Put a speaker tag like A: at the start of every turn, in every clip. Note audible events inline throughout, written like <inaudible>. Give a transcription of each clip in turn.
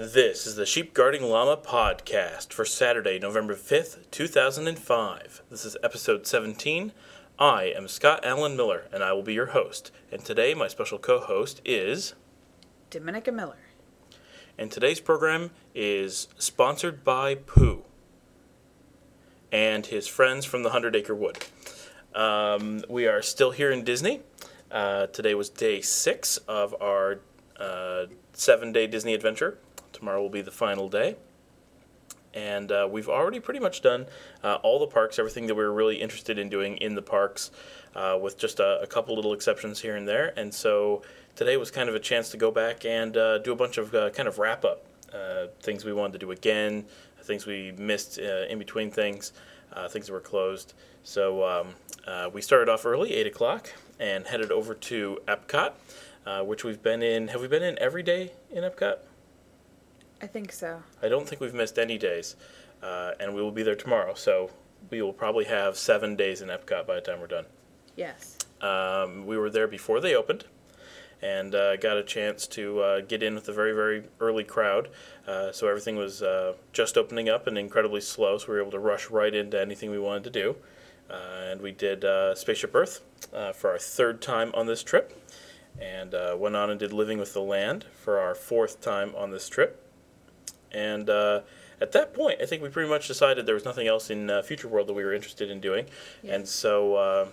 A: This is the Sheep Guarding Llama podcast for Saturday, November 5th, 2005. This is episode 17. I am Scott Allen Miller, and I will be your host. And today, my special co host is.
B: Dominica Miller.
A: And today's program is sponsored by Pooh and his friends from the Hundred Acre Wood. Um, we are still here in Disney. Uh, today was day six of our uh, seven day Disney adventure. Tomorrow will be the final day. And uh, we've already pretty much done uh, all the parks, everything that we were really interested in doing in the parks, uh, with just a, a, couple little exceptions here and there. And so today was kind of a chance to go back and uh, do a bunch of kind of wrap up things we wanted to do again, things we missed in between things, things that were closed. So um, we started off early, 8 o'clock, and headed over to Epcot, uh, which we've been in. Have we been in every day in Epcot?
B: I think so.
A: I don't think we've missed any days, uh, and we will be there tomorrow. So we will probably have seven days in Epcot by the time we're done.
B: Yes.
A: Um, we were there before they opened, and uh, got a chance to uh, get in with a very very early crowd. Uh, so everything was uh, just opening up and incredibly slow. So we were able to rush right into anything we wanted to do. Uh, and we did uh, Spaceship Earth uh, for our third time on this trip, and went on and did Living with the Land for our fourth time on this trip. And at that point, I think we pretty much decided there was nothing else in uh, Future World that we were interested in doing, yeah. and so uh,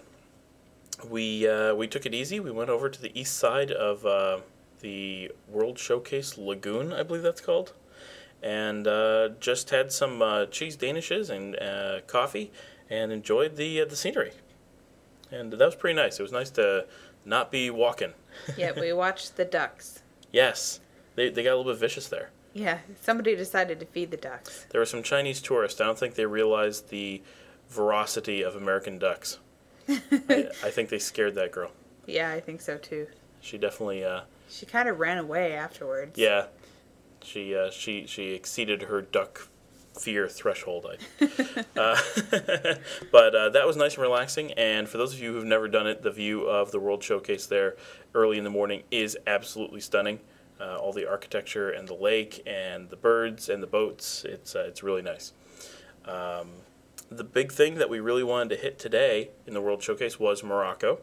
A: we uh, we took it easy. We went over to the east side of the World Showcase Lagoon, I believe that's called, and just had some cheese danishes and coffee, and enjoyed the uh, the scenery. And that was pretty nice. It was nice to not be walking.
B: yeah, we <laughs> watched the ducks.
A: Yes, they they got a little bit vicious there.
B: Yeah, somebody decided to feed the ducks.
A: There were some Chinese tourists. I don't think they realized the veracity of American ducks. <laughs> I, I, think they scared that girl.
B: Yeah, I think so too.
A: She definitely. Uh,
B: she kind of ran away afterwards.
A: Yeah, she uh, she she exceeded her duck fear threshold. I, <laughs> uh, <laughs> but uh, that was nice and relaxing. And for those of you who've never done it, the view of the World Showcase there early in the morning is absolutely stunning. Uh, all the architecture and the lake and the birds and the boats. It's uh, it's really nice. Um, the big thing that we really wanted to hit today in the World Showcase was Morocco,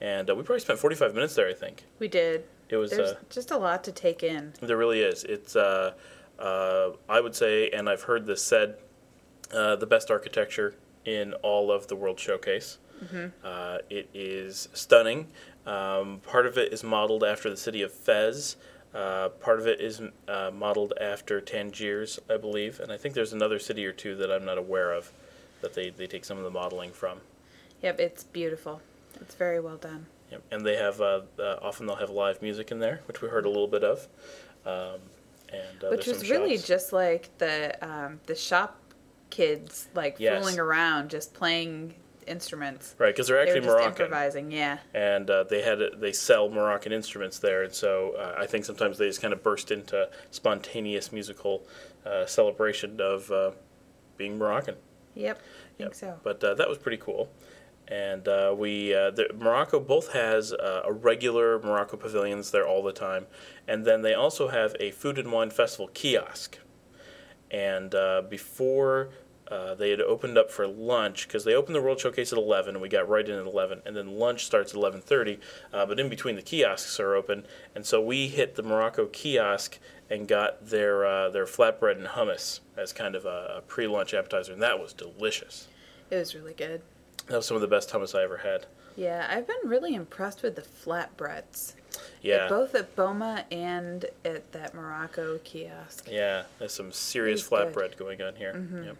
A: and uh, we probably spent 45 minutes there. I think
B: we did.
A: It was
B: There's uh, just a lot to take in.
A: There really is. It's uh, I would say, and I've heard this said, uh, the best architecture in all of the World Showcase. Mm-hmm. Uh, it is stunning. Um, part of it is modeled after the city of Fez. Uh, part of it is uh, modeled after Tangiers, I believe, and I think there's another city or two that I'm not aware of that they, they take some of the modeling from.
B: Yep, it's beautiful. It's very well done.
A: Yep, and they have uh, often they'll have live music in there, which we heard a little bit of. Um, and uh,
B: which was really shots. just like the um, the shop kids like yes. fooling around, just playing instruments.
A: Right, because they're actually
B: they
A: Moroccan.
B: improvising, yeah.
A: And uh, they had they sell Moroccan instruments there, and so uh, I think sometimes they just kind of burst into spontaneous musical uh, celebration of uh, being Moroccan.
B: Yep, I think so.
A: But uh, that was pretty cool and uh, we uh, the, Morocco both has uh, a regular Morocco pavilions there all the time, and then they also have a food and wine festival kiosk. And uh, before uh, they had opened up for lunch because they opened the World Showcase at eleven, and we got right in at eleven, and then lunch starts at eleven thirty. Uh, but in between, the kiosks are open, and so we hit the Morocco kiosk and got their their flatbread and hummus as kind of a, a pre-lunch appetizer, and that was delicious.
B: It was really good.
A: That was some of the best hummus I ever had.
B: Yeah, I've been really impressed with the flatbreads.
A: Yeah.
B: both at Boma and at that Morocco kiosk.
A: Yeah, there's some serious flatbread going on here. Mm-hmm. Yep.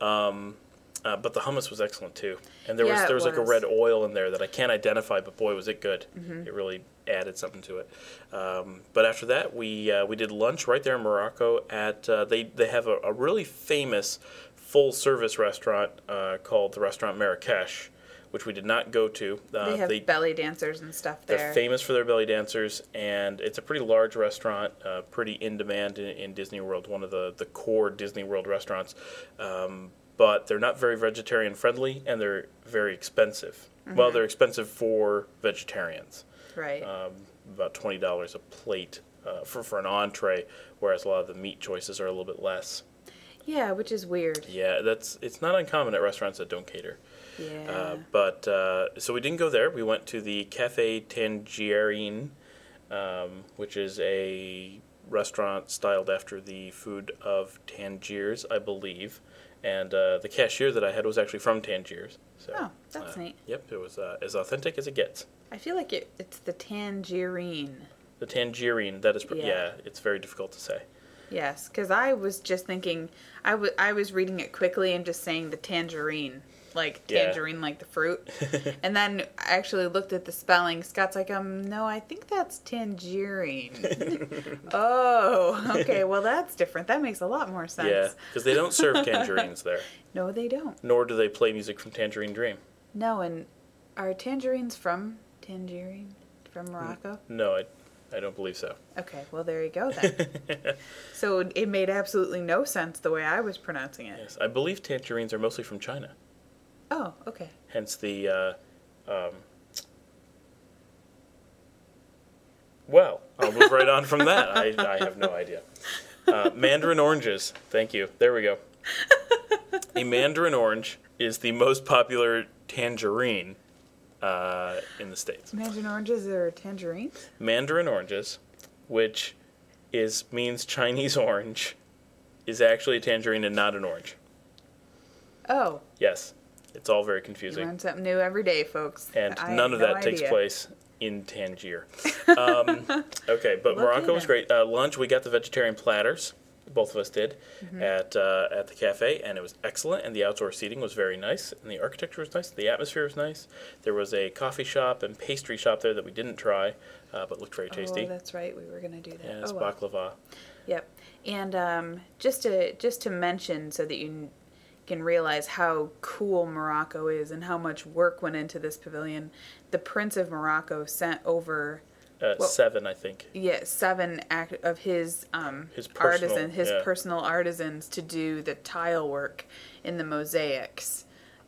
A: Um, uh, but the hummus was excellent too, and there
B: yeah,
A: was there was,
B: was,
A: like a red oil in there that I can't identify, but boy was it good! Mm-hmm. It really added something to it. Um, but after that, we uh, we did lunch right there in Morocco at uh, they they have a, a really famous full service restaurant uh, called the Restaurant Marrakesh, which we did not go to.
B: Uh, they have they, belly dancers and stuff there.
A: They're famous for their belly dancers, and it's a pretty large restaurant, uh, pretty in demand in, in, Disney World, one of the, the core Disney World restaurants. Um, but they're not very vegetarian friendly, and they're very expensive. Mm-hmm. Well, they're expensive for vegetarians.
B: Right.
A: Um, about twenty dollars a plate uh, for for an entree, whereas a lot of the meat choices are a little bit less.
B: Yeah, which is weird.
A: Yeah, that's it's not uncommon at restaurants that don't cater.
B: Yeah.
A: Uh, but uh, so we didn't go there. We went to the Cafe Tangierine, um, which is a restaurant styled after the food of Tangiers, I believe. And uh, the cashier that I had was actually from Tangiers. So,
B: oh, that's
A: uh,
B: neat.
A: Yep, it was uh, as authentic as it gets.
B: I feel like it, it's the tangerine.
A: The tangerine, that is, pr-
B: Yeah.
A: yeah. it's very difficult to say.
B: Yes, because I was just thinking, I, w- I was reading it quickly and just saying the tangerine, like
A: Yeah.
B: tangerine, like the fruit. <laughs> and then I actually looked at the spelling. Scott's like, um, no, I think that's Tangierine. <laughs> <laughs> oh, okay, well that's different. That makes a lot more sense.
A: Yeah, because they don't serve tangerines there,
B: No, they don't.
A: nor do they play music from Tangerine Dream.
B: No, and are tangerines from Tangerine, from Morocco?
A: No, I, I don't believe so.
B: Okay, well there you go then. so it made absolutely no sense the way I was pronouncing it.
A: yes, I believe tangerines are mostly from China.
B: Oh, okay.
A: hence the uh, um, well i'll move right on from that. I, I have no idea. Uh, mandarin oranges. Thank you. There we go. A mandarin orange is the most popular tangerine uh, in the states.
B: Mandarin oranges are tangerines?
A: mandarin oranges which is means chinese orange is actually a tangerine and not an orange.
B: Oh,
A: yes it's all very
B: you
A: confusing
B: learn something new every day, folks.
A: and
B: I
A: none of
B: no
A: that takes place in Tangier. <laughs> Um, okay, but Morocco was great. Uh, lunch, we got the vegetarian platters. Both of us did
B: Mm-hmm.
A: at uh, at the cafe, and it was excellent. And the outdoor seating was very nice, and the architecture was nice. The atmosphere was nice. There was a coffee shop and pastry shop there that we didn't try, uh, but looked very tasty.
B: Oh, that's right. We were gonna do that.
A: yeah, it's
B: oh, well.
A: baklava.
B: Yep. And um, just to just to mention, so that you can realize how cool Morocco is and how much work went into this pavilion, the Prince of Morocco sent over
A: Uh,
B: Well-
A: seven, I think.
B: yeah seven act of his um
A: His personal,
B: artisan his
A: yeah.
B: personal artisans to do the tile work in the mosaics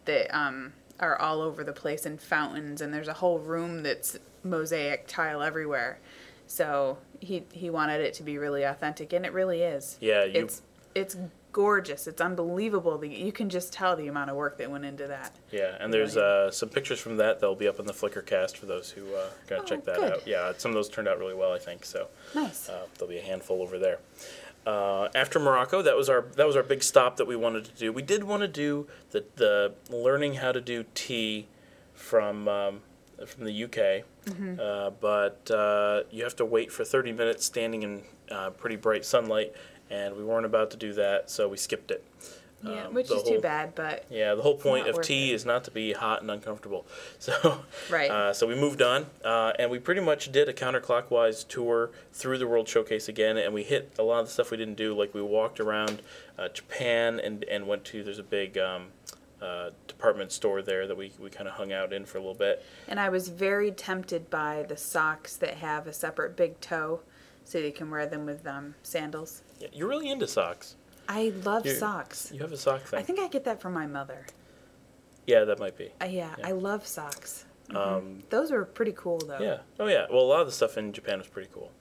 B: that um are all over the place in fountains. And there's a whole room that's mosaic tile everywhere. So he he wanted it to be really authentic. And it really is.
A: Yeah, you-
B: it's it's gorgeous it's unbelievable the, you can just tell the amount of work that went into that
A: Yeah, and there's uh, some pictures from that that'll be up on the Flickr cast for those who uh, are gonna
B: Oh,
A: check that
B: good.
A: out. Yeah, some of those turned out really well, I think. So.
B: nice
A: Uh, there'll be a handful over there. Uh, after Morocco, that was our that was our big stop that we wanted to do. We did want to do the the learning how to do tea from um, from the UK,
B: Mm-hmm.
A: uh, but uh, you have to wait for 30 minutes standing in uh, pretty bright sunlight, and we weren't about to do that, so we skipped it.
B: yeah
A: Um,
B: which is too bad but
A: Yeah, the whole point of tea
B: it.
A: is not to be hot and uncomfortable. <laughs> So,
B: Right.
A: Uh, so we moved on, uh, and we pretty much did a counterclockwise tour through the World Showcase again, and we hit a lot of the stuff we didn't do. Like we walked around uh, Japan and and went to there's a big um, uh, department store there that we we kind of hung out in for a little bit.
B: And I was very tempted by the socks that have a separate big toe, so you can wear them with um, sandals.
A: Yeah, you're really into socks.
B: I love
A: You-
B: socks.
A: You have a sock thing.
B: I think I get that from my mother.
A: yeah, that might be.
B: Uh, yeah,
A: Yeah.
B: I love socks. Mhm.
A: Um,
B: Those are pretty cool, though.
A: yeah. Oh yeah. Well, a lot of the stuff in Japan was pretty cool.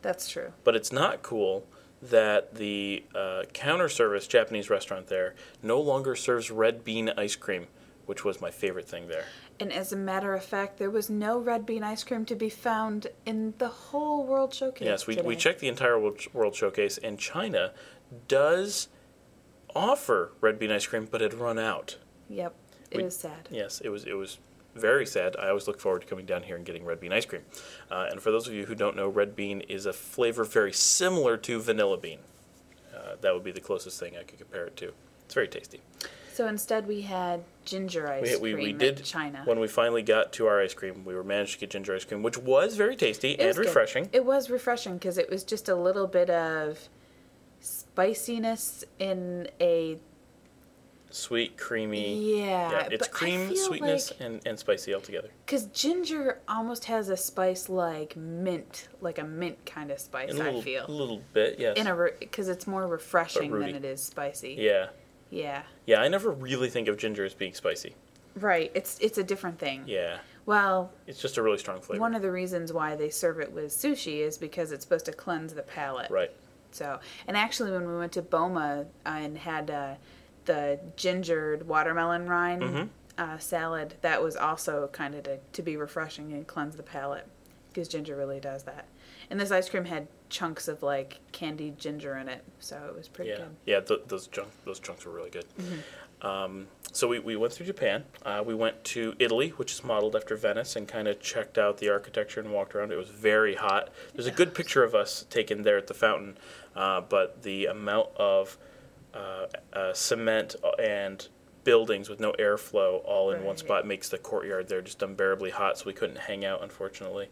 B: That's true.
A: But it's not cool that the uh, counter service Japanese restaurant there no longer serves red bean ice cream, which was my favorite thing there.
B: And as a matter of fact, there was no red bean ice cream to be found in the whole World Showcase.
A: yes, we, we checked the entire World, Showcase, and China does offer red bean ice cream, but it had run out.
B: Yep, it
A: We-
B: was sad.
A: Yes, it was it was very sad. I always look forward to coming down here and getting red bean ice cream. Uh, and for those of you who don't know, red bean is a flavor very similar to vanilla bean. Uh, that would be the closest thing I could compare it to. It's very tasty.
B: So instead, we had ginger ice
A: we, we,
B: cream
A: we did
B: China.
A: when we finally got to our ice cream. We were managed to get ginger ice cream, which was very tasty
B: It
A: and
B: was good.
A: refreshing.
B: It was refreshing because it was just a little bit of spiciness in a
A: Sweet, creamy.
B: yeah.
A: it's cream, sweetness,
B: like
A: and, and spicy altogether.
B: because ginger almost has a spice like mint, like a mint kind of spice.
A: Little,
B: I feel
A: a little bit, yes.
B: in a because it's more refreshing than it is spicy.
A: yeah,
B: Yeah.
A: yeah. I never really think of ginger as being spicy.
B: Right. It's it's a different thing.
A: Yeah,
B: Well,
A: It's just a really strong flavor.
B: one of the reasons why they serve it with sushi is because it's supposed to cleanse the palate.
A: right.
B: So, and actually, when we went to Boma and had uh, the gingered watermelon rind
A: Mhm.
B: uh, salad, that was also kind of to, to be refreshing and cleanse the palate because ginger really does that. And this ice cream had chunks of like candied ginger in it, so it was pretty
A: Yeah.
B: good. Mm-hmm.
A: Yeah. Th- those chunk those chunks were really good. Um, so we, we went through Japan. Uh, we went to Italy, which is modeled after Venice, and kind of checked out the architecture and walked around. It was very hot. There's a good picture of us taken there at the fountain, uh, but the amount of uh, uh, cement and buildings with no airflow all in one spot makes the courtyard there just unbearably hot. So we couldn't hang out, unfortunately.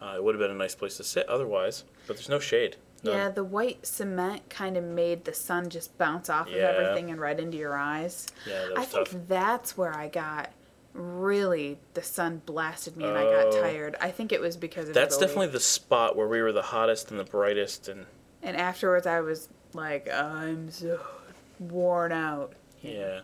A: Uh, it would have been a nice place to sit otherwise, but there's no shade. None.
B: Yeah, the white cement kind of made the sun just bounce off
A: Yeah.
B: of everything and right into your eyes.
A: Yeah, that
B: I think
A: tough.
B: that's where I got really the sun blasted me and I got
A: Oh.
B: tired. I think it was because of
A: That's definitely the spot where we were the hottest and the brightest, and
B: And afterwards, I was like, I'm so worn out.
A: yeah.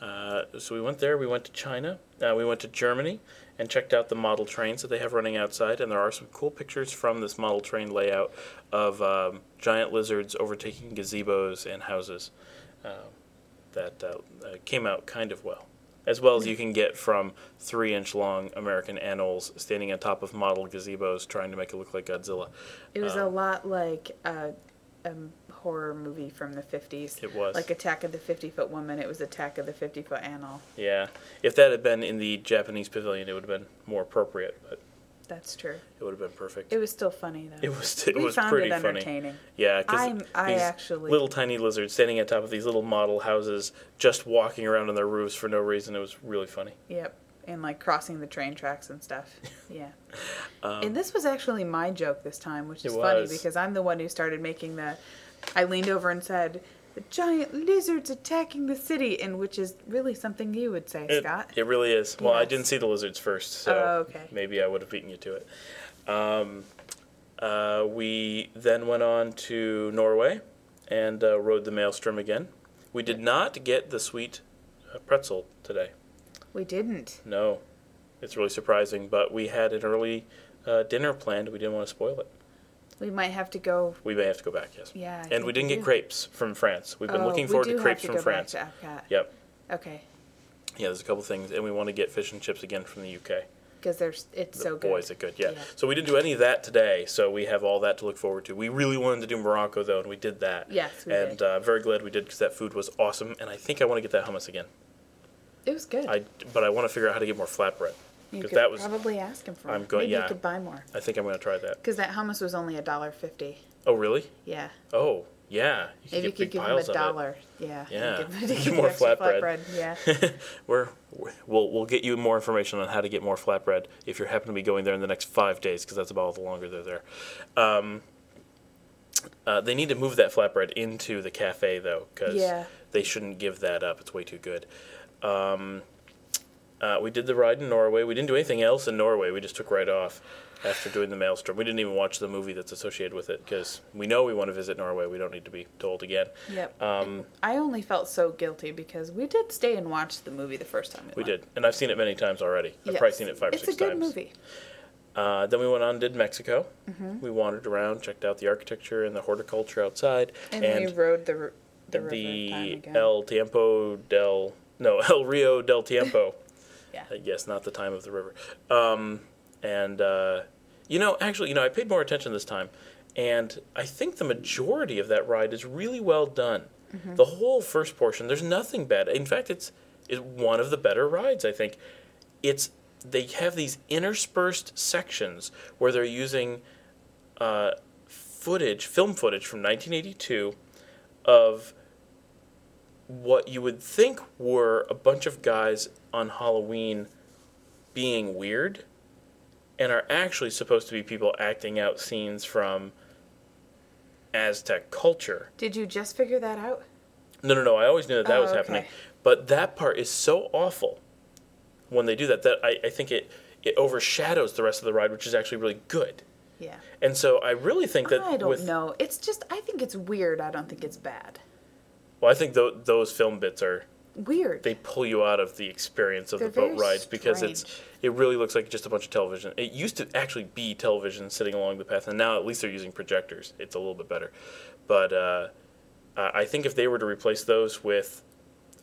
A: Uh, so we went there. We went to China. Uh, we went to Germany and checked out the model trains that they have running outside. And there are some cool pictures from this model train layout of um, giant lizards overtaking gazebos and houses. Uh, that uh, uh, came out kind of well, as well as you can get from three-inch long American anoles standing on top of model gazebos trying to make it look like Godzilla.
B: It was a
A: Um,
B: lot like a, a horror movie from the 50s.
A: It was.
B: Like Attack of the 50 Foot Woman, it was Attack of the 50 Foot Animal.
A: Yeah, if that had been in the Japanese pavilion, it would have been more appropriate, but
B: That's true.
A: it would have been perfect.
B: It was still funny, though.
A: It was it
B: we
A: was
B: found
A: pretty
B: it
A: funny.
B: entertaining.
A: Yeah,
B: I'm-
A: because
B: I actually-
A: little tiny lizards standing on top of these little model houses, just walking around on their roofs for no reason. It was really funny.
B: Yep. And like crossing the train tracks and stuff. <laughs> Yeah.
A: Um,
B: and this was actually my joke this time, which is funny because I'm the one who started making the. I leaned over and said, "The giant lizards attacking the city," and which is really something you would say,
A: it,
B: Scott.
A: it really is. Well, I didn't see the lizards first, so
B: Oh, okay.
A: maybe I would have beaten you to it. Um, uh, we then went on to Norway and uh, rode the maelstrom again. We did not get the sweet uh, pretzel today.
B: We didn't.
A: No, it's really surprising. But we had an early uh, dinner planned. We didn't want to spoil it.
B: We might have to go.
A: We may have to go back. Yes.
B: Yeah. I
A: and we didn't get
B: do.
A: crepes from France. We've been
B: Oh,
A: looking forward to crepes
B: to
A: from France.
B: Back to Epcot.
A: Yep.
B: Okay.
A: Yeah, there's a couple things, and we want to get fish and chips again from the UK.
B: Because there's it's so good.
A: Boy, is it good! Yeah.
B: Yeah.
A: So we didn't do any of that today. So we have all that to look forward to. We really wanted to do Morocco though, and we did that.
B: Yes, we
A: and
B: did.
A: uh, I'm very glad we did because that food was awesome, and I think I want to get that hummus again.
B: It was good.
A: I but I want to figure out how to get more flatbread
B: you
A: because
B: could
A: that was.
B: probably ask him for.
A: I'm
B: it.
A: go-
B: Maybe
A: yeah.
B: you could buy more.
A: I think I'm going to try that.
B: Because that hummus was only a dollar fifty.
A: Oh really?
B: Yeah.
A: Oh yeah. You
B: If you could give him a dollar, yeah.
A: Yeah. <laughs>
B: Give,
A: Get
B: give
A: more <laughs>
B: extra
A: flatbread.
B: Yeah. <laughs>
A: We're we'll we'll get you more information on how to get more flatbread if you happen to be going there in the next five days because that's about all the longer they're there. Um, uh, they need to move that flatbread into the cafe though because
B: Yeah.
A: they shouldn't give that up. It's way too good. Um, uh, we did the ride in Norway. We didn't do anything else in Norway. We just took right off after doing the Maelstrom. We didn't even watch the movie that's associated with it because we know we want to visit Norway. We don't need to be told again.
B: Yep.
A: Um,
B: I only felt so guilty because we did stay and watch the movie the first time we,
A: we did, and I've seen it many times already. I've probably seen it five or
B: it's
A: six
B: a good
A: times.
B: movie.
A: Uh, then we went on and did Mexico.
B: Mm-hmm.
A: We wandered around, checked out the architecture and the horticulture outside,
B: And, we rode the the,
A: the. El Tiempo del no <laughs> El Rio del Tiempo.
B: Yeah.
A: I guess not the time of the river. Um, and uh, you know, actually, you know, I paid more attention this time, and I think the majority of that ride is really well done.
B: Mm-hmm.
A: The whole first portion, there's nothing bad. In fact, it's it's one of the better rides. I think it's they have these interspersed sections where they're using uh, footage, film footage from 1982 of what you would think were a bunch of guys on Halloween being weird and are actually supposed to be people acting out scenes from Aztec culture.
B: Did you just figure that out?
A: No, no, no. I always knew that that
B: Oh,
A: was
B: okay.
A: happening. But that part is so awful when they do that that I, I think it, it overshadows the rest of the ride, which is actually really good.
B: Yeah.
A: And so I really think that
B: I don't
A: with
B: know. It's just I think it's weird. I don't think it's bad.
A: Well, I think th- those film bits are
B: weird.
A: they pull you out of the experience of
B: They're
A: the boat rides because it's it really looks like just a bunch of television. It used to actually be television sitting along the path, and now at least they're using projectors. It's a little bit better, but uh, I I think if they were to replace those with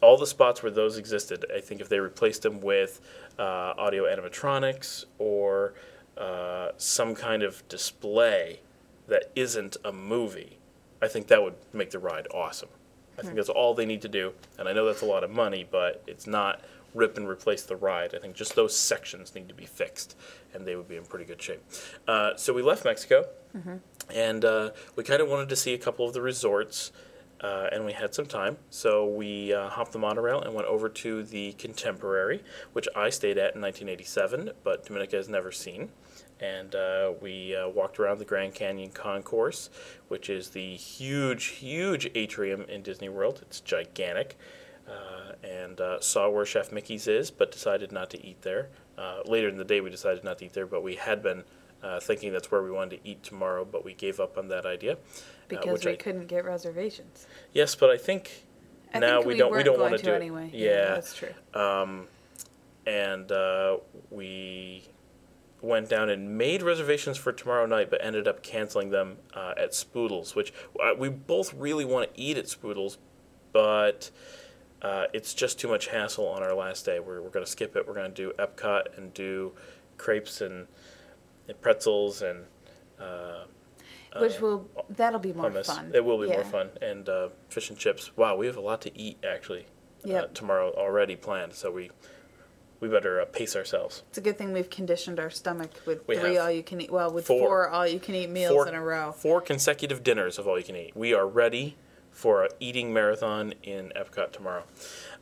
A: all the spots where those existed, I think if they replaced them with uh, audio animatronics or uh, some kind of display that isn't a movie, I think that would make the ride awesome. I think that's all they need to do, and I know that's a lot of money, but it's not rip and replace the ride. I think just those sections need to be fixed, and they would be in pretty good shape. Uh, so we left Mexico, and uh, we kind of wanted to see a couple of the resorts, uh, and we had some time, so we uh, hopped the monorail and went over to the Contemporary, which I stayed at in 1987, but Dominica has never seen. And uh, we uh, walked around the Grand Canyon Concourse, which is the huge, huge atrium in Disney World. It's gigantic. Uh, and uh, saw where Chef Mickey's is, but decided not to eat there. Uh, later in the day, we decided not to eat there, but we had been uh, thinking that's where we wanted to eat tomorrow, but we gave up on that idea.
B: because we
A: I-
B: couldn't get reservations.
A: Yes, but I think
B: I
A: now
B: think
A: we
B: we
A: don't we don't want
B: to
A: do it.
B: anyway.
A: Yeah,
B: Yeah, that's true.
A: Um, and uh, we went down and made reservations for tomorrow night, but ended up canceling them uh, at Spoodles, which uh, we both really want to eat at Spoodles, but uh, it's just too much hassle on our last day. We're, we're going to skip it. We're going to do Epcot and do crepes and, and pretzels and uh,
B: Which will that'll be more
A: hummus.
B: fun.
A: It will be more fun. And uh, fish and chips. Wow, we have a lot to eat actually uh,
B: Yep.
A: tomorrow already planned. So we we better uh, pace ourselves.
B: It's a good thing we've conditioned our stomach with
A: We
B: three all you can eat. Well, with
A: Four.
B: four, all you can eat meals
A: four,
B: in a row.
A: Four consecutive dinners of all you can eat. We are ready for a eating marathon in Epcot tomorrow.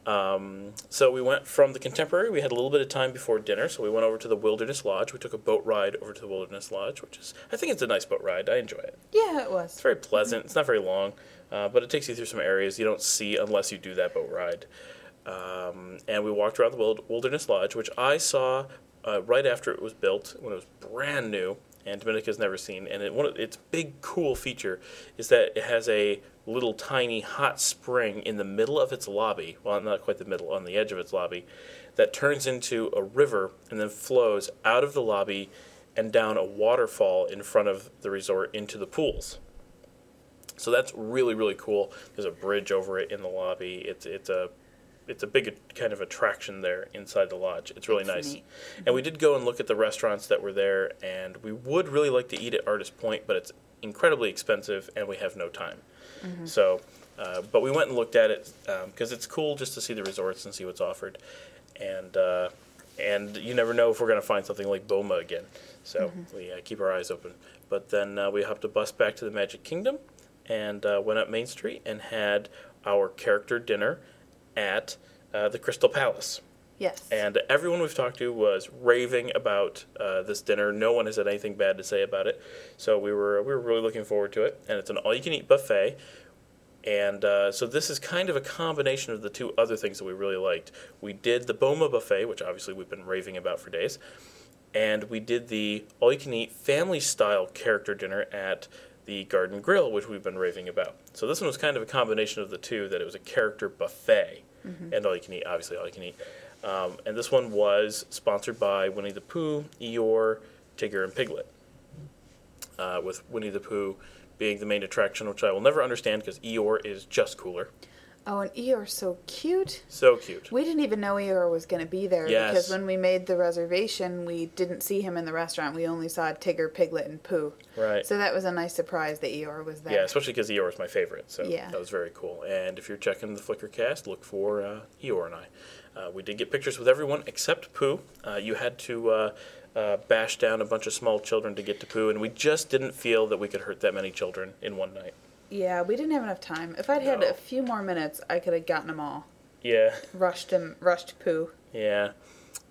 A: Um, so we went from the Contemporary. We had a little bit of time before dinner, so we went over to the Wilderness Lodge. We took a boat ride over to the Wilderness Lodge, which is I think it's a nice boat ride. I enjoy it.
B: Yeah, it was.
A: It's very pleasant. It's not very long, uh, but it takes you through some areas you don't see unless you do that boat ride. Um, and we walked around the Wilderness Lodge, which I saw uh, right after it was built, when it was brand new, and Dominica's never seen. And it, one of its big cool feature is that it has a little tiny hot spring in the middle of its lobby. Well, not quite the middle, on the edge of its lobby, that turns into a river and then flows out of the lobby and down a waterfall in front of the resort into the pools. So that's really really cool. There's a bridge over it in the lobby. It's it's a it's a big kind of attraction there inside the lodge. It's really
B: That's
A: nice.
B: neat.
A: And we did go and look at the restaurants that were there, and we would really like to eat at Artist Point, but it's incredibly expensive, and we have no time. So, uh, but we went and looked at it because it's cool just to see the resorts and see what's offered, and uh, and you never know if we're going to find something like Boma again. So we uh, keep our eyes open. But then uh, we hopped a bus back to the Magic Kingdom, and uh, went up Main Street and had our character dinner at uh, the Crystal Palace.
B: Yes.
A: And everyone we've talked to was raving about uh, this dinner. No one has had anything bad to say about it. So we were we were really looking forward to it. And it's an all-you-can-eat buffet. And uh, so this is kind of a combination of the two other things that we really liked. We did the Boma buffet, which obviously we've been raving about for days, and we did the all-you-can-eat family-style character dinner at the Garden Grill, which we've been raving about. So this one was kind of a combination of the two. That it was a character buffet, and all-you-can-eat, obviously all-you-can-eat. Um, and this one was sponsored by Winnie the Pooh, Eeyore, Tigger, and Piglet. Uh, with Winnie the Pooh being the main attraction, which I will never understand because Eeyore is just cooler.
B: Oh, and Eeyore's so cute.
A: So cute.
B: We didn't even know Eeyore was going to be there
A: Yes.
B: because when we made the reservation, we didn't see him in the restaurant. We only saw Tigger, Piglet, and Pooh.
A: Right.
B: So that was a nice surprise that Eeyore was there.
A: Yeah, especially because Eeyore is my favorite, so
B: Yeah.
A: that was very cool. And if you're checking the Flickr cast, look for uh, Eeyore and I. Uh, we did get pictures with everyone except Pooh. Uh, you had to uh, uh, bash down a bunch of small children to get to Pooh, and we just didn't feel that we could hurt that many children in one night.
B: Yeah, we didn't have enough time. If I'd had
A: No.
B: a few more minutes, I could have gotten them all.
A: Yeah,
B: Rushed him, rushed Pooh.
A: yeah,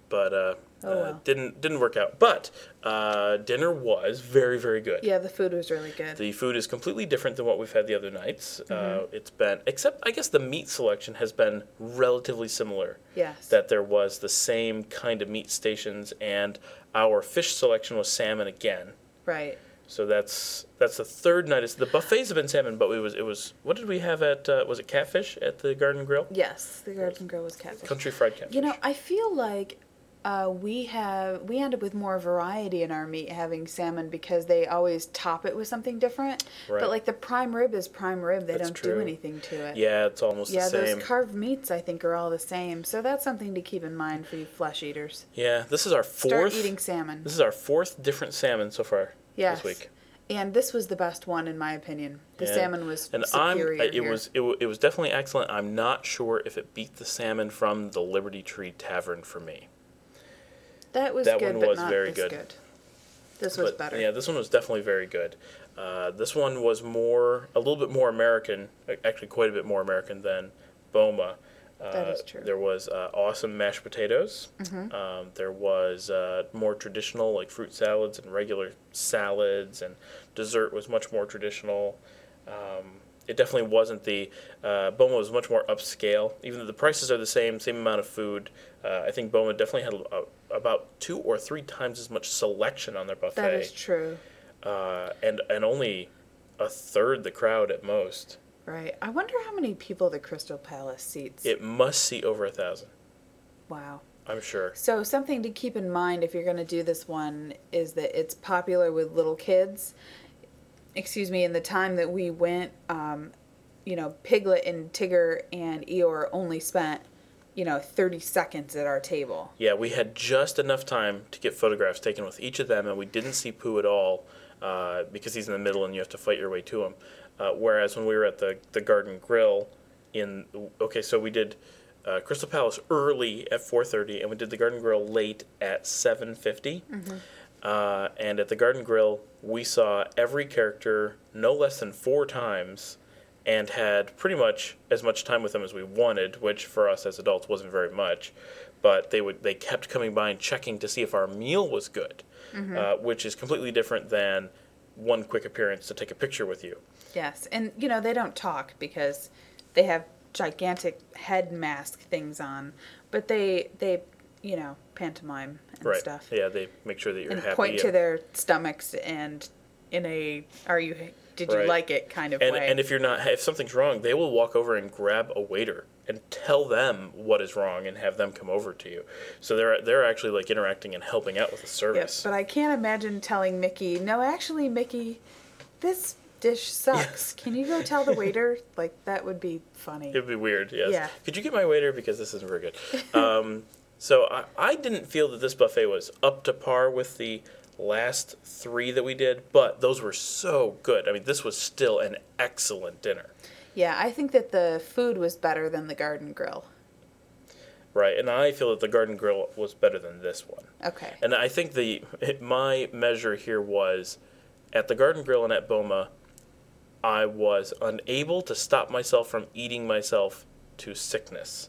A: but uh,
B: Oh,
A: uh,
B: well.
A: didn't didn't work out. But uh, dinner was very very good.
B: Yeah, the food was really good.
A: The food is completely different than what we've had the other nights. Uh,
B: Mm-hmm.
A: it's been, except I guess the meat selection has been relatively similar.
B: yes.
A: That there was the same kind of meat stations, and our fish selection was salmon again.
B: right.
A: So that's that's the third night. It's, the buffets have been salmon, but it was it was what did we have at uh, was it catfish at the Garden Grill?
B: Yes, the Garden Grill was catfish.
A: Country fried catfish.
B: You know, I feel like uh, we have we end up with more variety in our meat having salmon because they always top it with something different.
A: Right.
B: But like the prime rib is prime rib; they
A: That's
B: don't
A: true.
B: do anything to it.
A: yeah, it's almost
B: Yeah,
A: the same.
B: those carved meats I think are all the same. So that's something to keep in mind for you flesh eaters.
A: yeah, this is our fourth
B: Start
A: fourth.
B: eating salmon.
A: This is our fourth different salmon so far
B: Yes.
A: this week.
B: And this was the best one in my opinion. The
A: Yeah.
B: salmon was
A: and I'm
B: superior.
A: it
B: here.
A: was it, it was definitely excellent. I'm not sure if it beat the salmon from the Liberty Tree Tavern for me.
B: that was
A: that
B: good,
A: one
B: but
A: was
B: not
A: very
B: this
A: good.
B: This was
A: But,
B: better.
A: Yeah, this one was definitely very good. Uh, this one was more, a little bit more American, actually quite a bit more American than Boma. Uh,
B: That is true. Mm-hmm.
A: There was uh, awesome mashed potatoes. Um, there was uh, more traditional, like fruit salads and regular salads, and dessert was much more traditional. Um, it definitely wasn't the uh, Boma was much more upscale. Even though the prices are the same, same amount of food, uh, I think Boma definitely had a, about two or three times as much selection on their buffet
B: that is true.
A: uh, and and only a third the crowd at most.
B: Right. I wonder how many people the Crystal Palace seats.
A: It must seat over a thousand.
B: wow.
A: I'm sure.
B: So something to keep in mind if you're going to do this one is that it's popular with little kids. Excuse me. In the time that we went, um, you know, Piglet and Tigger and Eeyore only spent, you know, 30 seconds at our table.
A: Yeah, we had just enough time to get photographs taken with each of them, and we didn't see Pooh at all uh, because he's in the middle and you have to fight your way to him. Uh, whereas when we were at the the Garden Grill, in okay, so we did uh, Crystal Palace early at 4:30, and we did the Garden Grill late at 7:50. Uh, and at the Garden Grill, we saw every character no less than four times, and had pretty much as much time with them as we wanted, which for us as adults wasn't very much. But they would they kept coming by and checking to see if our meal was good, uh, which is completely different than one quick appearance to take a picture with you.
B: Yes. And, you know, they don't talk because they have gigantic head mask things on, but they, they, you know, pantomime and
A: right?
B: stuff.
A: Yeah, they make sure that you're
B: and
A: happy.
B: point to their stomachs and in a are you did you like it kind of
A: and,
B: way.
A: and if you're not if something's wrong they will walk over and grab a waiter and tell them what is wrong and have them come over to you so they're they're actually like interacting and helping out with the
B: Yes,
A: service
B: but I can't imagine telling Mickey, no, actually, Mickey, this dish sucks. Can you go tell the waiter? <laughs> Like that would be funny.
A: it'd be weird yes
B: Yeah.
A: could you get my waiter because this isn't very good <laughs> um, so I, I didn't feel that this buffet was up to par with the last three that we did but those were so good i mean this was still an excellent dinner
B: Yeah, I think that the food was better than the Garden Grill.
A: right and i feel that the garden grill was better than this one
B: Okay.
A: And I think the my measure here was at the Garden Grill and at Boma, I was unable to stop myself from eating myself to sickness.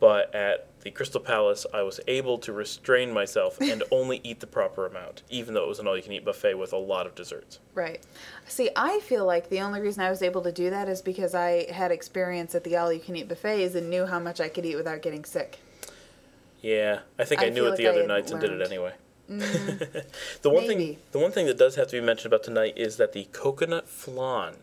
A: But at the Crystal Palace, I was able to restrain myself and <laughs> only eat the proper amount, even though it was an all-you-can-eat buffet with a lot of desserts.
B: Right. See, I feel like the only reason I was able to do that is because I had experience at the all you can eat buffets and knew how much I could eat without getting sick.
A: Yeah, I think I,
B: I
A: knew it
B: like
A: the
B: I
A: other nights and did it
B: learned.
A: Anyway. <laughs> the one thing, the one thing that does have to be mentioned about tonight is that the coconut flan,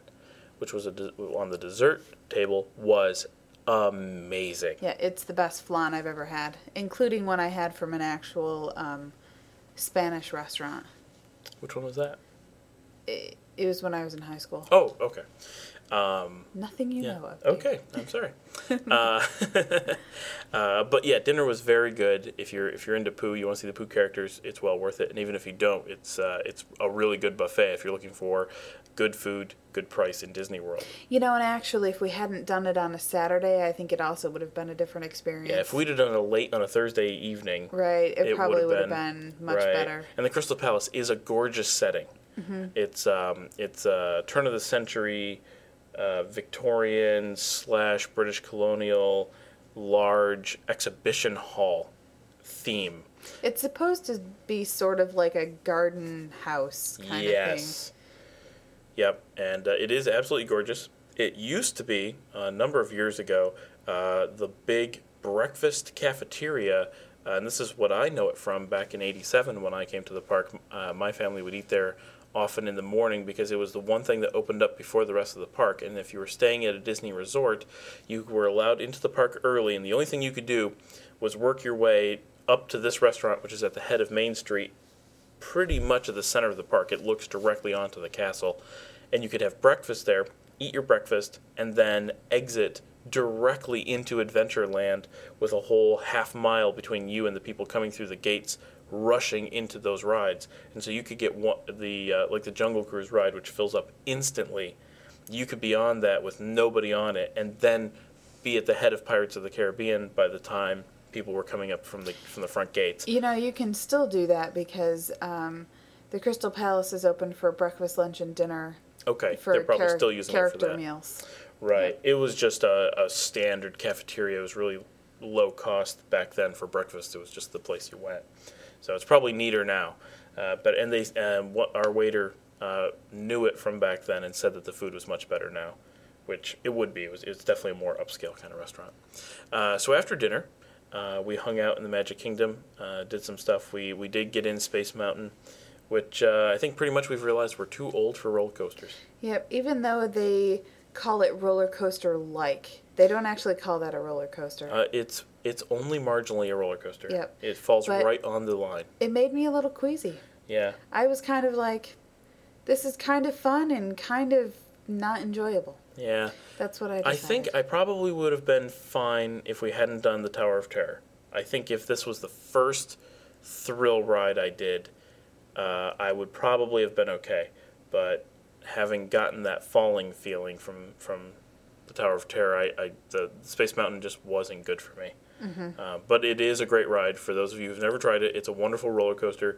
A: which was a de- on the dessert table, was amazing.
B: Yeah, it's the best flan I've ever had, including one I had from an actual um, Spanish restaurant.
A: Which one was that?
B: It, it was when I was in high school.
A: Oh, okay. Um,
B: Nothing you
A: yeah.
B: know of.
A: Okay, I'm sorry. <laughs> uh, <laughs> uh, but yeah, dinner was very good. If you're if you're into Pooh, you want to see the Pooh characters, it's well worth it. And even if you don't, it's uh, it's a really good buffet if you're looking for good food, good price in Disney World.
B: You know, and actually, if we hadn't done it on a Saturday, I think it also would have been a different experience.
A: Yeah, if we'd have done it late on a Thursday evening,
B: Right, it,
A: it
B: probably would have
A: been-
B: been, much
A: right.
B: better.
A: And the Crystal Palace is a gorgeous setting.
B: Mm-hmm.
A: It's um, it's a turn of the century, uh, Victorian slash British colonial, large exhibition hall theme.
B: It's supposed to be sort of like a garden house kind of thing.
A: yes. Yep, and uh, it is absolutely gorgeous. It used to be a number of years ago uh, the big breakfast cafeteria. Uh, and this is what I know it from back in '87 when I came to the park. Uh, my family would eat there often in the morning because it was the one thing that opened up before the rest of the park. And if you were staying at a Disney resort, you were allowed into the park early, and the only thing you could do was work your way up to this restaurant, which is at the head of Main Street, pretty much at the center of the park. It looks directly onto the castle. And you could have breakfast there, eat your breakfast, and then exit directly into Adventureland with a whole half mile between you and the people coming through the gates rushing into those rides. And so you could get one, the uh, like the Jungle Cruise ride which fills up instantly. You could be on that with nobody on it and then be at the head of Pirates of the Caribbean by the time people were coming up from the from the front gates.
B: You know, you can still do that because um, the Crystal Palace is open for breakfast, lunch, and dinner
A: Okay,
B: for
A: they're probably
B: char-
A: still using it for
B: character
A: that.
B: meals.
A: Right. It was just a, a standard cafeteria. It was really low cost back then for breakfast. It was just the place you went. So it's probably neater now. Uh, but and they um, what our waiter uh, knew it from back then and said that the food was much better now, which it would be. It was, it was definitely a more upscale kind of restaurant. Uh, so after dinner, uh, we hung out in the Magic Kingdom, uh, did some stuff. We we did get in Space Mountain, which uh, I think pretty much we've realized we're too old for roller coasters.
B: Yep, even though they call it roller coaster like, they don't actually call that a roller coaster.
A: Uh, it's it's only marginally a roller coaster.
B: Yep.
A: It falls
B: But-
A: right on the line.
B: it made me a little queasy.
A: Yeah.
B: I was kind of like, this is kind of fun and kind of not enjoyable.
A: Yeah.
B: That's what I
A: I think I probably would have been fine if we hadn't done the Tower of Terror. I think if this was the first thrill ride I did, uh, I would probably have been okay. But having gotten that falling feeling from from the Tower of Terror, I, I the Space Mountain just wasn't good for me. Uh, but it is a great ride for those of you who've never tried it. It's a wonderful roller coaster,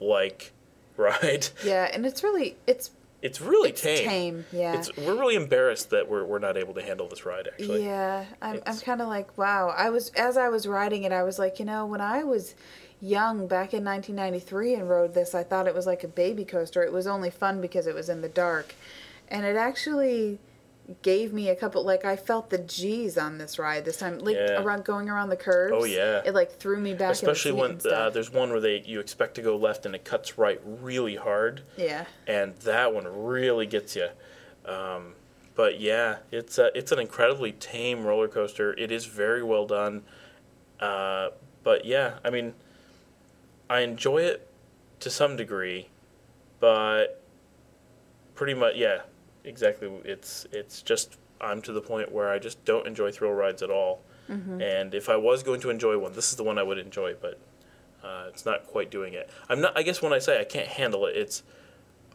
A: like <laughs> ride.
B: Yeah, and it's really, it's,
A: It's really
B: it's
A: tame.
B: tame. Yeah.
A: It's we're really embarrassed that we're we're not able to handle this ride actually.
B: Yeah, I'm, I'm kind of like, wow. I was, as I was riding it, I was like, you know, when I was young back in 1993 and rode this, I thought it was like a baby coaster. It was only fun because it was in the dark. And it actually gave me a couple, like, I felt the G's on this ride this time. Like,
A: Yeah.
B: around going around the curves.
A: Oh, yeah.
B: It, like, threw me back
A: Especially
B: in the seat
A: when uh, there's one where they you expect to go left and it cuts right really hard,
B: yeah.
A: and that one really gets you. Um, but yeah, it's a, it's an incredibly tame roller coaster. It is very well done. Uh, but yeah, I mean, I enjoy it to some degree, but pretty much yeah, exactly. It's it's just I'm to the point where I just don't enjoy thrill rides at all. And if I was going to enjoy one, this is the one I would enjoy, but uh, it's not quite doing it. I'm not. I guess when I say I can't handle it, it's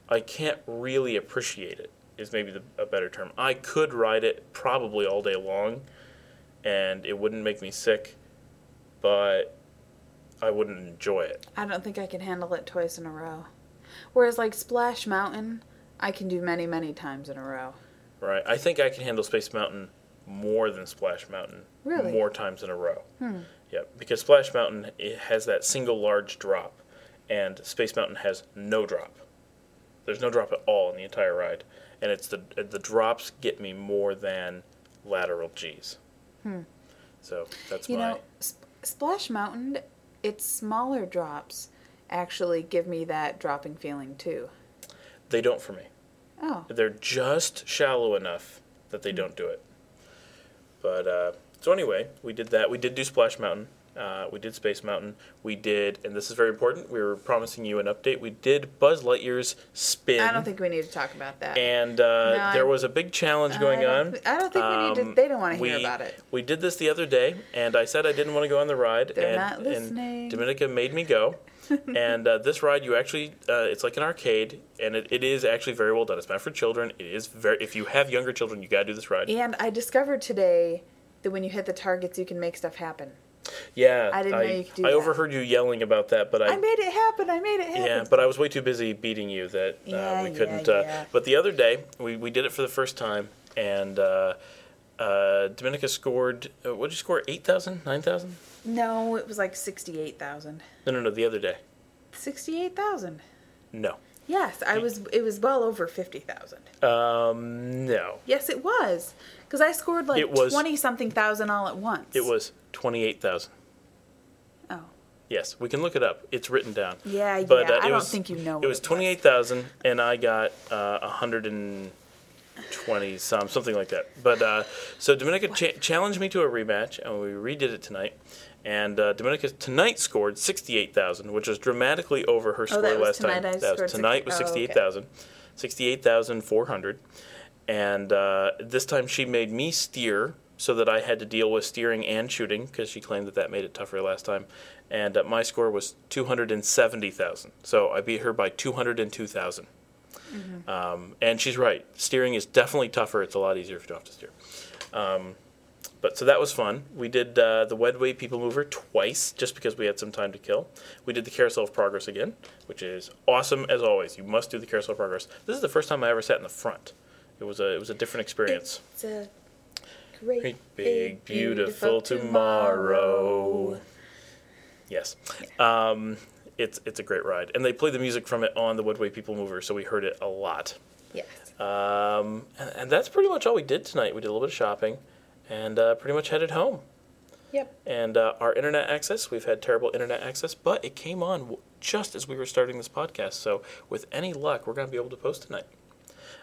A: I can't really appreciate it. Is maybe the, a better term. I could ride it probably all day long, and it wouldn't make me sick, but I wouldn't enjoy it.
B: I don't think I can handle it twice in a row. Whereas, like, Splash Mountain, I can do many, many times in a row.
A: Right. I think I can handle Space Mountain more than Splash Mountain.
B: Really?
A: More times in a row.
B: Hmm.
A: Yep. Because Splash Mountain it has that single large drop, and Space Mountain has no drop. There's no drop at all in the entire ride, and it's the the drops get me more than lateral G's.
B: Hmm.
A: So that's
B: You
A: my
B: know, Sp- Splash Mountain, its smaller drops actually give me that dropping feeling too.
A: they don't for me.
B: Oh,
A: They're just shallow enough that they don't do it. But uh, so anyway, we did that. We did do Splash Mountain. Uh, we did Space Mountain. We did, and this is very important. We were promising you an update. We did Buzz Lightyear's spin.
B: I don't think we need to talk about that.
A: And uh,
B: No,
A: there
B: I-
A: was a big challenge going
B: don't
A: on.
B: thi- I don't think we need to-
A: Um,
B: they don't wanna hear about it.
A: We did this the other day, and I said I didn't want to go on the ride.
B: They're
A: and,
B: not listening.
A: And Dominica made me go. <laughs> and uh, this ride, you actually, uh, it's like an arcade, and it, it is actually very well done. It's meant for children. It is very. If you have younger children, you got to do this ride.
B: And I discovered today that when you hit the targets, you can make stuff happen.
A: Yeah,
B: I didn't know you could do
A: I
B: that.
A: overheard you yelling about that, but I,
B: I made it happen. I made it happen.
A: Yeah, but I was way too busy beating you that uh,
B: Yeah,
A: we couldn't. Uh,
B: yeah.
A: But the other day, we, we did it for the first time, and uh, uh, Dominica scored. Uh, what did you score? 8,000? 9,000?
B: no, it was like sixty-eight thousand.
A: No, no, no. The other day.
B: Sixty-eight thousand.
A: No.
B: Yes, I was. It was well over fifty thousand.
A: Um, no.
B: Yes, it was. Because I scored like twenty something thousand all at once.
A: It was 28,000.
B: Oh.
A: Yes, we can look it up. It's written down.
B: Yeah,
A: But,
B: yeah.
A: uh,
B: I don't
A: was-
B: think you know.
A: It was twenty eight thousand, and I got uh, a hundred and twenty some, something like that. But uh, so Dominica cha- challenged me to a rematch, and we redid it tonight. And uh, Dominica tonight scored sixty eight thousand, which was dramatically over her score
B: Oh, that was
A: last time. that was tonight was
B: 60 oh, okay.
A: sixty eight thousand, sixty eight thousand four hundred. And uh, this time she made me steer so that I had to deal with steering and shooting because she claimed that that made it tougher last time. And uh, my score was 270,000. So I beat her by 202,000. Um, and she's right. Steering is definitely tougher. It's a lot easier if you don't have to steer. Um, but so that was fun. We did uh, the Wedway People Mover twice just because we had some time to kill. We did the Carousel of Progress again, which is awesome as always. You must do the Carousel of Progress. This is the first time I ever sat in the front. It was a it was a different experience.
B: It's a great,
A: Great big beautiful tomorrow. Yes. Um, it's it's a great ride, and they play the music from it on the Wedway People Mover, so we heard it a lot.
B: Yes.
A: Um, and, and that's pretty much all we did tonight. We did a little bit of shopping, and uh, pretty much headed home.
B: Yep.
A: And uh, our internet access, we've had terrible internet access, but it came on just as we were starting this podcast. So with any luck, we're going to be able to post tonight.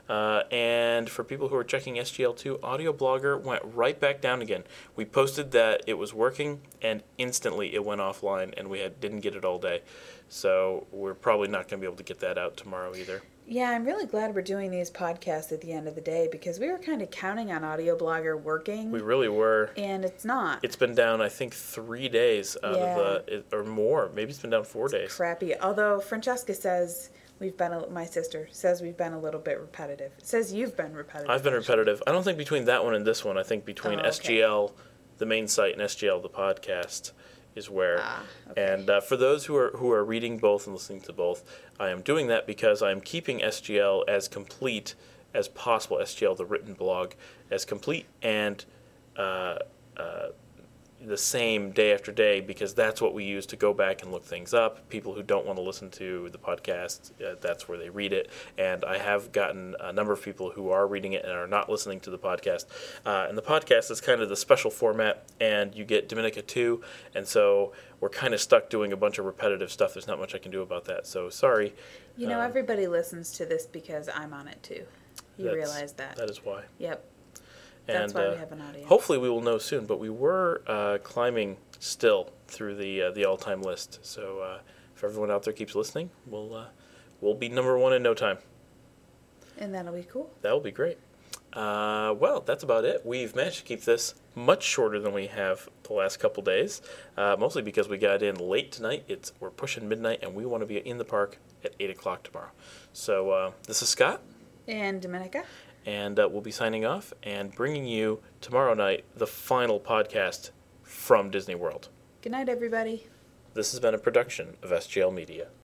A: Uh, and for people who are checking SGL2, Audio Blogger went right back down again. We posted that it was working, and instantly it went offline, and we had, didn't get it all day. So we're probably not going to be able to get that out tomorrow either.
B: Yeah, I'm really glad we're doing these podcasts at the end of the day because we were kind of counting on Audio Blogger working,
A: We really were.
B: and it's not.
A: It's been down, I think, three days out
B: Yeah.
A: of the, or more. Maybe it's been down four days.
B: crappy. Although Francesca says we've been, a, my sister says we've been a little bit repetitive. Says you've been repetitive.
A: I've been repetitive. I don't think between that one and this one. I think between
B: Oh, okay.
A: SGL, the main site, and SGL, the podcast, is where.
B: Ah, okay.
A: And uh, for those who are who are reading both and listening to both, I am doing that because I am keeping SGL as complete as possible. SGL, the written blog, as complete and uh, uh, the same day after day because that's what we use to go back and look things up. People who don't want to listen to the podcast, uh, that's where they read it. And I have gotten a number of people who are reading it and are not listening to the podcast. Uh, and the podcast is kind of the special format, and you get Dominica too. And so we're kind of stuck doing a bunch of repetitive stuff. There's not much I can do about that. So sorry.
B: You know,
A: Um,
B: everybody listens to this because I'm on it too. You realize that?
A: That is why.
B: Yep. That's
A: and
B: why
A: uh,
B: we have an audience.
A: hopefully we will know soon. But we were uh, climbing still through the uh, the all time list. So uh, if everyone out there keeps listening, we'll uh, we'll be number one in no time.
B: And that'll be cool.
A: That will be great. Uh, well, that's about it. We've managed to keep this much shorter than we have the last couple days, uh, mostly because we got in late tonight. It's we're pushing midnight, and we want to be in the park at eight o'clock tomorrow. So uh, this is Scott,
B: And Dominica?
A: And uh, we'll be signing off and bringing you tomorrow night the final podcast from Disney World.
B: Good night, everybody.
A: This has been a production of SGL Media.